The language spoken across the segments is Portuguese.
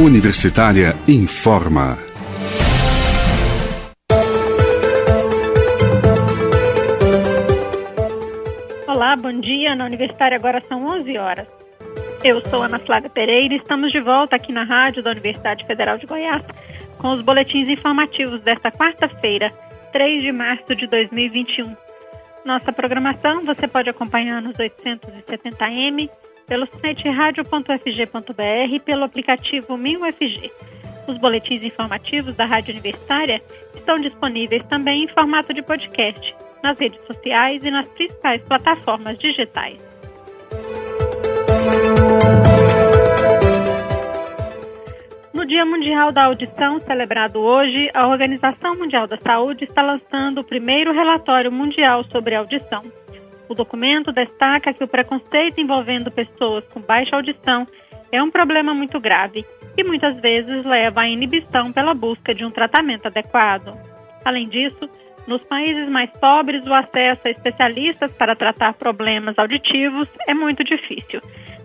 Universitária informa. Olá, bom dia. Na Universitária agora são 11 horas. Eu sou Ana Flávia Pereira e estamos de volta aqui na rádio da Universidade Federal de Goiás com os boletins informativos desta quarta-feira, 3 de março de 2021. Nossa programação você pode acompanhar nos 870m, pelo site radio.fg.br e pelo aplicativo MinUFG. Os boletins informativos da Rádio Universitária estão disponíveis também em formato de podcast, nas redes sociais e nas principais plataformas digitais. No Dia Mundial da Audição, celebrado hoje, a Organização Mundial da Saúde está lançando o primeiro relatório mundial sobre audição. O documento destaca que o preconceito envolvendo pessoas com baixa audição é um problema muito grave e muitas vezes leva à inibição pela busca de um tratamento adequado. Além disso, nos países mais pobres, o acesso a especialistas para tratar problemas auditivos é muito difícil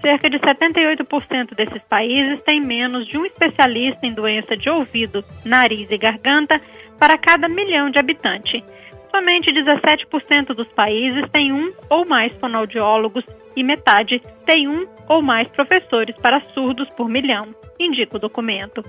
cerca de 78% desses países têm menos de um especialista em doença de ouvido, nariz e garganta para cada milhão de habitantes. Somente 17% dos países têm um ou mais fonoaudiólogos e metade tem um ou mais professores para surdos por milhão, indica o documento.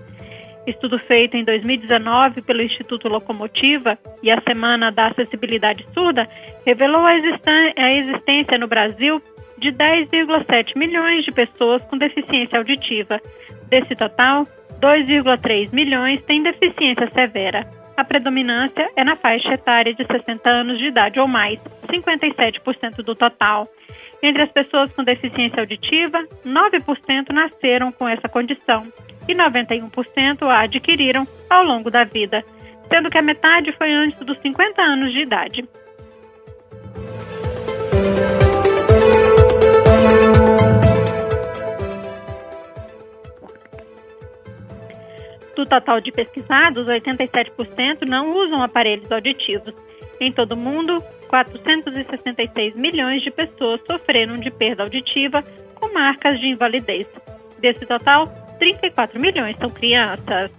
Estudo feito em 2019 pelo Instituto Locomotiva e a Semana da Acessibilidade Surda revelou a existência no Brasil de 10,7 milhões de pessoas com deficiência auditiva. Desse total, 2,3 milhões têm deficiência severa. A predominância é na faixa etária de 60 anos de idade ou mais, 57% do total. Entre as pessoas com deficiência auditiva, 9% nasceram com essa condição e 91% a adquiriram ao longo da vida, sendo que a metade foi antes dos 50 anos de idade. Total de pesquisados, 87% não usam aparelhos auditivos. Em todo o mundo, 466 milhões de pessoas sofreram de perda auditiva com marcas de invalidez. Desse total, 34 milhões são crianças.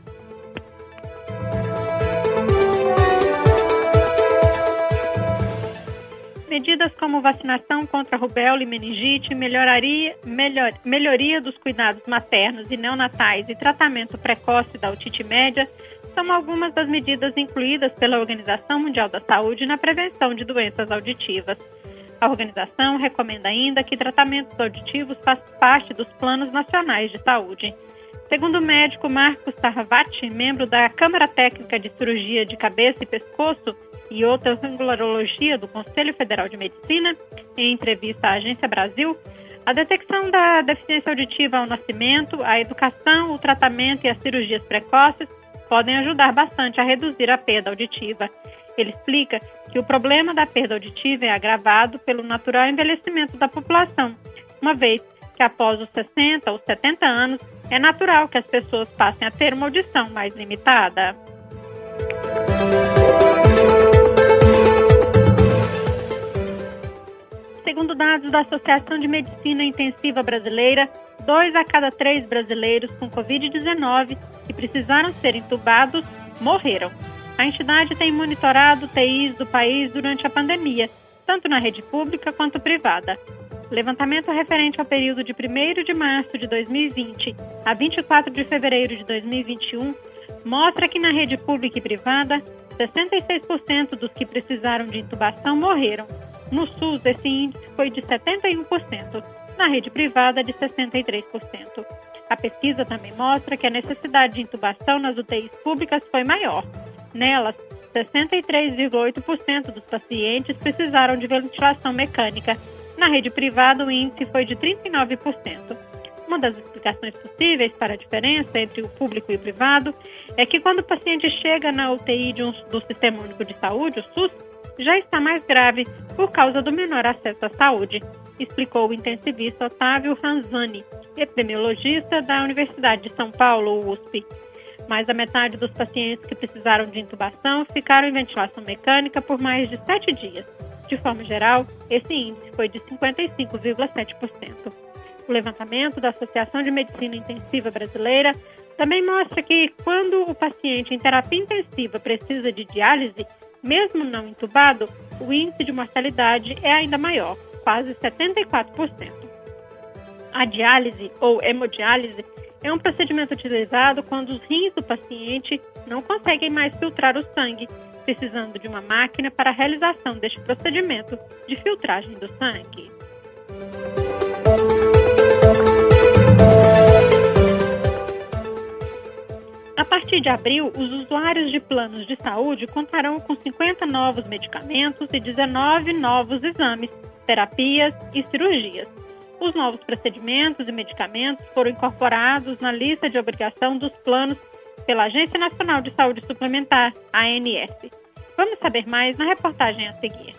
Como vacinação contra rubéola e meningite, melhoraria, melhor, melhoria dos cuidados maternos e neonatais e tratamento precoce da otite média são algumas das medidas incluídas pela Organização Mundial da Saúde na prevenção de doenças auditivas. A organização recomenda ainda que tratamentos auditivos façam parte dos planos nacionais de saúde. Segundo o médico Marcos Tarvati, membro da Câmara Técnica de Cirurgia de Cabeça e Pescoço, e outra otolaringologia do Conselho Federal de Medicina, em entrevista à Agência Brasil, a detecção da deficiência auditiva ao nascimento, a educação, o tratamento e as cirurgias precoces podem ajudar bastante a reduzir a perda auditiva. Ele explica que o problema da perda auditiva é agravado pelo natural envelhecimento da população, uma vez que após os 60 ou 70 anos é natural que as pessoas passem a ter uma audição mais limitada. Segundo dados da Associação de Medicina Intensiva Brasileira, dois a cada três brasileiros com Covid-19 que precisaram ser entubados morreram. A entidade tem monitorado TIs do país durante a pandemia, tanto na rede pública quanto privada. Levantamento referente ao período de 1 de março de 2020 a 24 de fevereiro de 2021 mostra que na rede pública e privada, 66% dos que precisaram de intubação morreram, no SUS, esse índice foi de 71%, na rede privada, de 63%. A pesquisa também mostra que a necessidade de intubação nas UTIs públicas foi maior. Nelas, 63,8% dos pacientes precisaram de ventilação mecânica. Na rede privada, o índice foi de 39%. Uma das explicações possíveis para a diferença entre o público e o privado é que quando o paciente chega na UTI um, do Sistema Único de Saúde, o SUS, já está mais grave por causa do menor acesso à saúde, explicou o intensivista Otávio Ranzani, epidemiologista da Universidade de São Paulo, USP. Mais da metade dos pacientes que precisaram de intubação ficaram em ventilação mecânica por mais de sete dias. De forma geral, esse índice foi de 55,7%. O levantamento da Associação de Medicina Intensiva Brasileira também mostra que quando o paciente em terapia intensiva precisa de diálise, mesmo não entubado, o índice de mortalidade é ainda maior, quase 74%. A diálise ou hemodiálise é um procedimento utilizado quando os rins do paciente não conseguem mais filtrar o sangue, precisando de uma máquina para a realização deste procedimento de filtragem do sangue. A partir de abril, os usuários de planos de saúde contarão com 50 novos medicamentos e 19 novos exames, terapias e cirurgias. Os novos procedimentos e medicamentos foram incorporados na lista de obrigação dos planos pela Agência Nacional de Saúde Suplementar, ANS. Vamos saber mais na reportagem a seguir.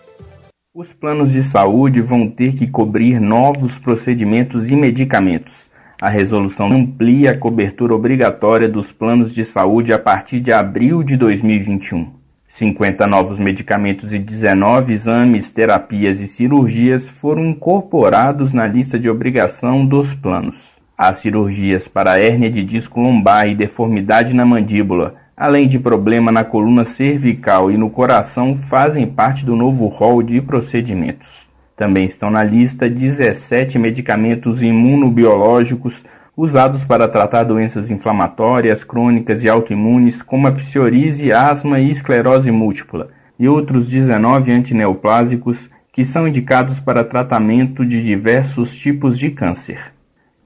Os planos de saúde vão ter que cobrir novos procedimentos e medicamentos. A resolução amplia a cobertura obrigatória dos planos de saúde a partir de abril de 2021. 50 novos medicamentos e 19 exames, terapias e cirurgias foram incorporados na lista de obrigação dos planos. As cirurgias para hérnia de disco lombar e deformidade na mandíbula, além de problema na coluna cervical e no coração, fazem parte do novo rol de procedimentos. Também estão na lista 17 medicamentos imunobiológicos usados para tratar doenças inflamatórias, crônicas e autoimunes como a psoríase, asma e esclerose múltipla, e outros 19 antineoplásicos que são indicados para tratamento de diversos tipos de câncer.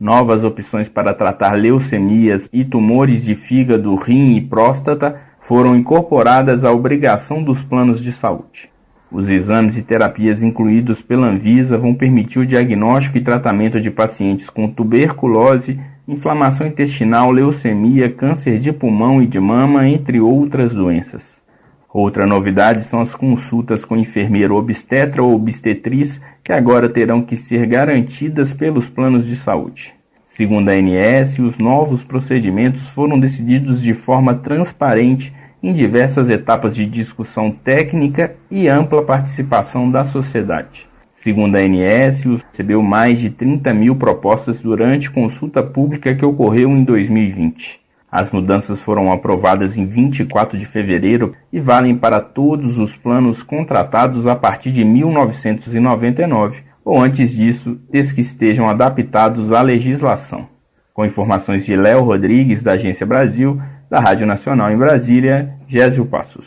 Novas opções para tratar leucemias e tumores de fígado, rim e próstata foram incorporadas à obrigação dos planos de saúde. Os exames e terapias incluídos pela Anvisa vão permitir o diagnóstico e tratamento de pacientes com tuberculose, inflamação intestinal, leucemia, câncer de pulmão e de mama, entre outras doenças. Outra novidade são as consultas com enfermeiro obstetra ou obstetriz, que agora terão que ser garantidas pelos planos de saúde. Segundo a ANS, os novos procedimentos foram decididos de forma transparente em diversas etapas de discussão técnica e ampla participação da sociedade. Segundo a ANS, recebeu mais de 30 mil propostas durante consulta pública que ocorreu em 2020. As mudanças foram aprovadas em 24 de fevereiro e valem para todos os planos contratados a partir de 1999 ou antes disso, desde que estejam adaptados à legislação. Com informações de Léo Rodrigues, da Agência Brasil, da Rádio Nacional em Brasília, Gésio Passos.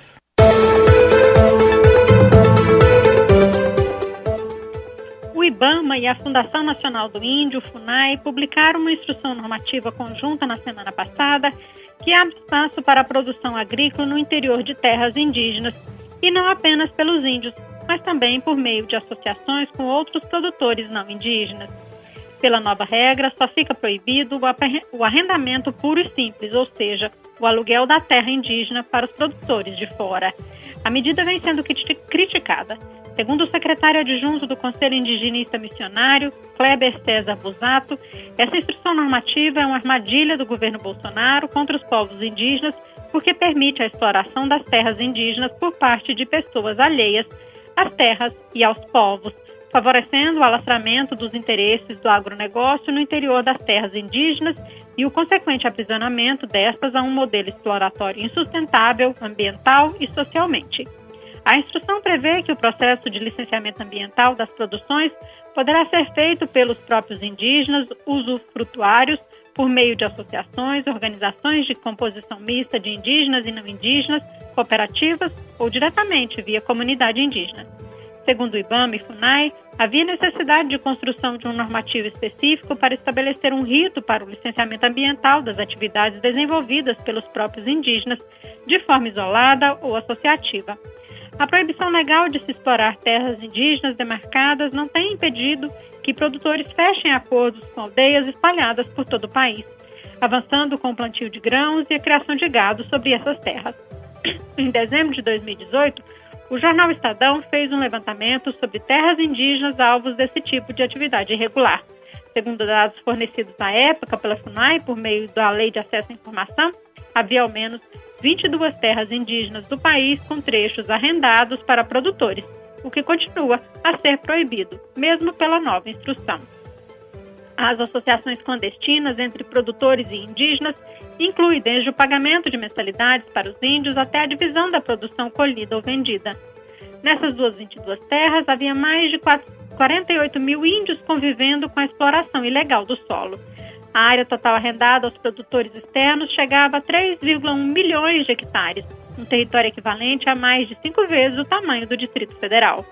O IBAMA e a Fundação Nacional do Índio, FUNAI, publicaram uma instrução normativa conjunta na semana passada que abre espaço para a produção agrícola no interior de terras indígenas e não apenas pelos índios, mas também por meio de associações com outros produtores não indígenas. Pela nova regra, só fica proibido o arrendamento puro e simples, ou seja, o aluguel da terra indígena para os produtores de fora. A medida vem sendo criticada. Segundo o secretário adjunto do Conselho Indigenista Missionário, Kleber César Busato, essa instrução normativa é uma armadilha do governo Bolsonaro contra os povos indígenas porque permite a exploração das terras indígenas por parte de pessoas alheias às terras e aos povos, favorecendo o alastramento dos interesses do agronegócio no interior das terras indígenas e o consequente aprisionamento destas a um modelo exploratório insustentável ambiental e socialmente. A instrução prevê que o processo de licenciamento ambiental das produções poderá ser feito pelos próprios indígenas usufrutuários por meio de associações, organizações de composição mista de indígenas e não indígenas, cooperativas ou diretamente via comunidade indígena. Segundo o IBAMA e FUNAI, havia necessidade de construção de um normativo específico para estabelecer um rito para o licenciamento ambiental das atividades desenvolvidas pelos próprios indígenas, de forma isolada ou associativa. A proibição legal de se explorar terras indígenas demarcadas não tem impedido que produtores fechem acordos com aldeias espalhadas por todo o país, avançando com o plantio de grãos e a criação de gado sobre essas terras. Em dezembro de 2018, o jornal Estadão fez um levantamento sobre terras indígenas alvos desse tipo de atividade irregular. Segundo dados fornecidos na época pela FUNAI por meio da Lei de Acesso à Informação, havia ao menos 22 terras indígenas do país com trechos arrendados para produtores, o que continua a ser proibido, mesmo pela nova instrução. As associações clandestinas entre produtores e indígenas incluem desde o pagamento de mensalidades para os índios até a divisão da produção colhida ou vendida. Nessas 22 terras havia mais de 48 mil índios convivendo com a exploração ilegal do solo. A área total arrendada aos produtores externos chegava a 3,1 milhões de hectares, um território equivalente a mais de cinco vezes o tamanho do Distrito Federal.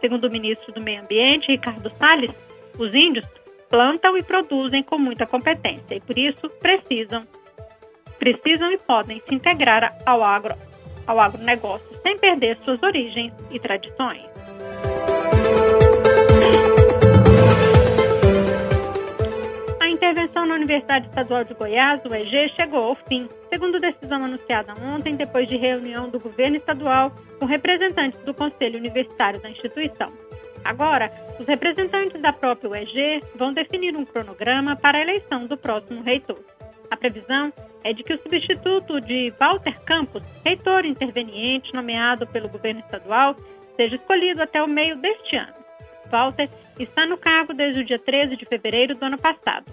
Segundo o ministro do Meio Ambiente, Ricardo Salles, os índios plantam e produzem com muita competência e por isso precisam precisam e podem se integrar ao agro ao agronegócio sem perder suas origens e tradições. A intervenção na Universidade Estadual de Goiás, o EG, chegou ao fim, segundo decisão anunciada ontem depois de reunião do governo estadual com representantes do Conselho Universitário da instituição. Agora, os representantes da própria UEG vão definir um cronograma para a eleição do próximo reitor. A previsão é de que o substituto de Walter Campos, reitor interveniente nomeado pelo governo estadual, seja escolhido até o meio deste ano. Walter está no cargo desde o dia 13 de fevereiro do ano passado.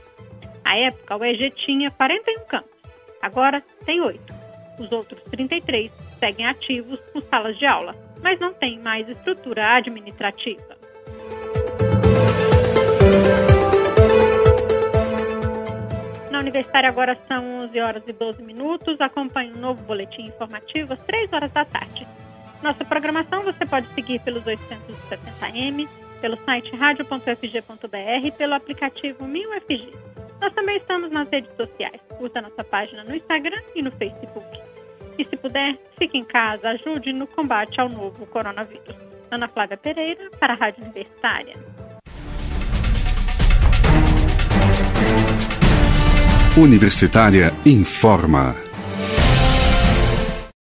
À época, o EG tinha 41 campos, agora tem 8. Os outros 33 seguem ativos com salas de aula, mas não tem mais estrutura administrativa. Universitária agora são 11 horas e 12 minutos. Acompanhe um novo boletim informativo às 3 horas da tarde. Nossa programação você pode seguir pelos 870M, pelo site radio.fg.br e pelo aplicativo 1000FG. Nós também estamos nas redes sociais. Curta nossa página no Instagram e no Facebook. E se puder, fique em casa, ajude no combate ao novo coronavírus. Ana Flávia Pereira, para a Rádio Universitária. Universitária informa.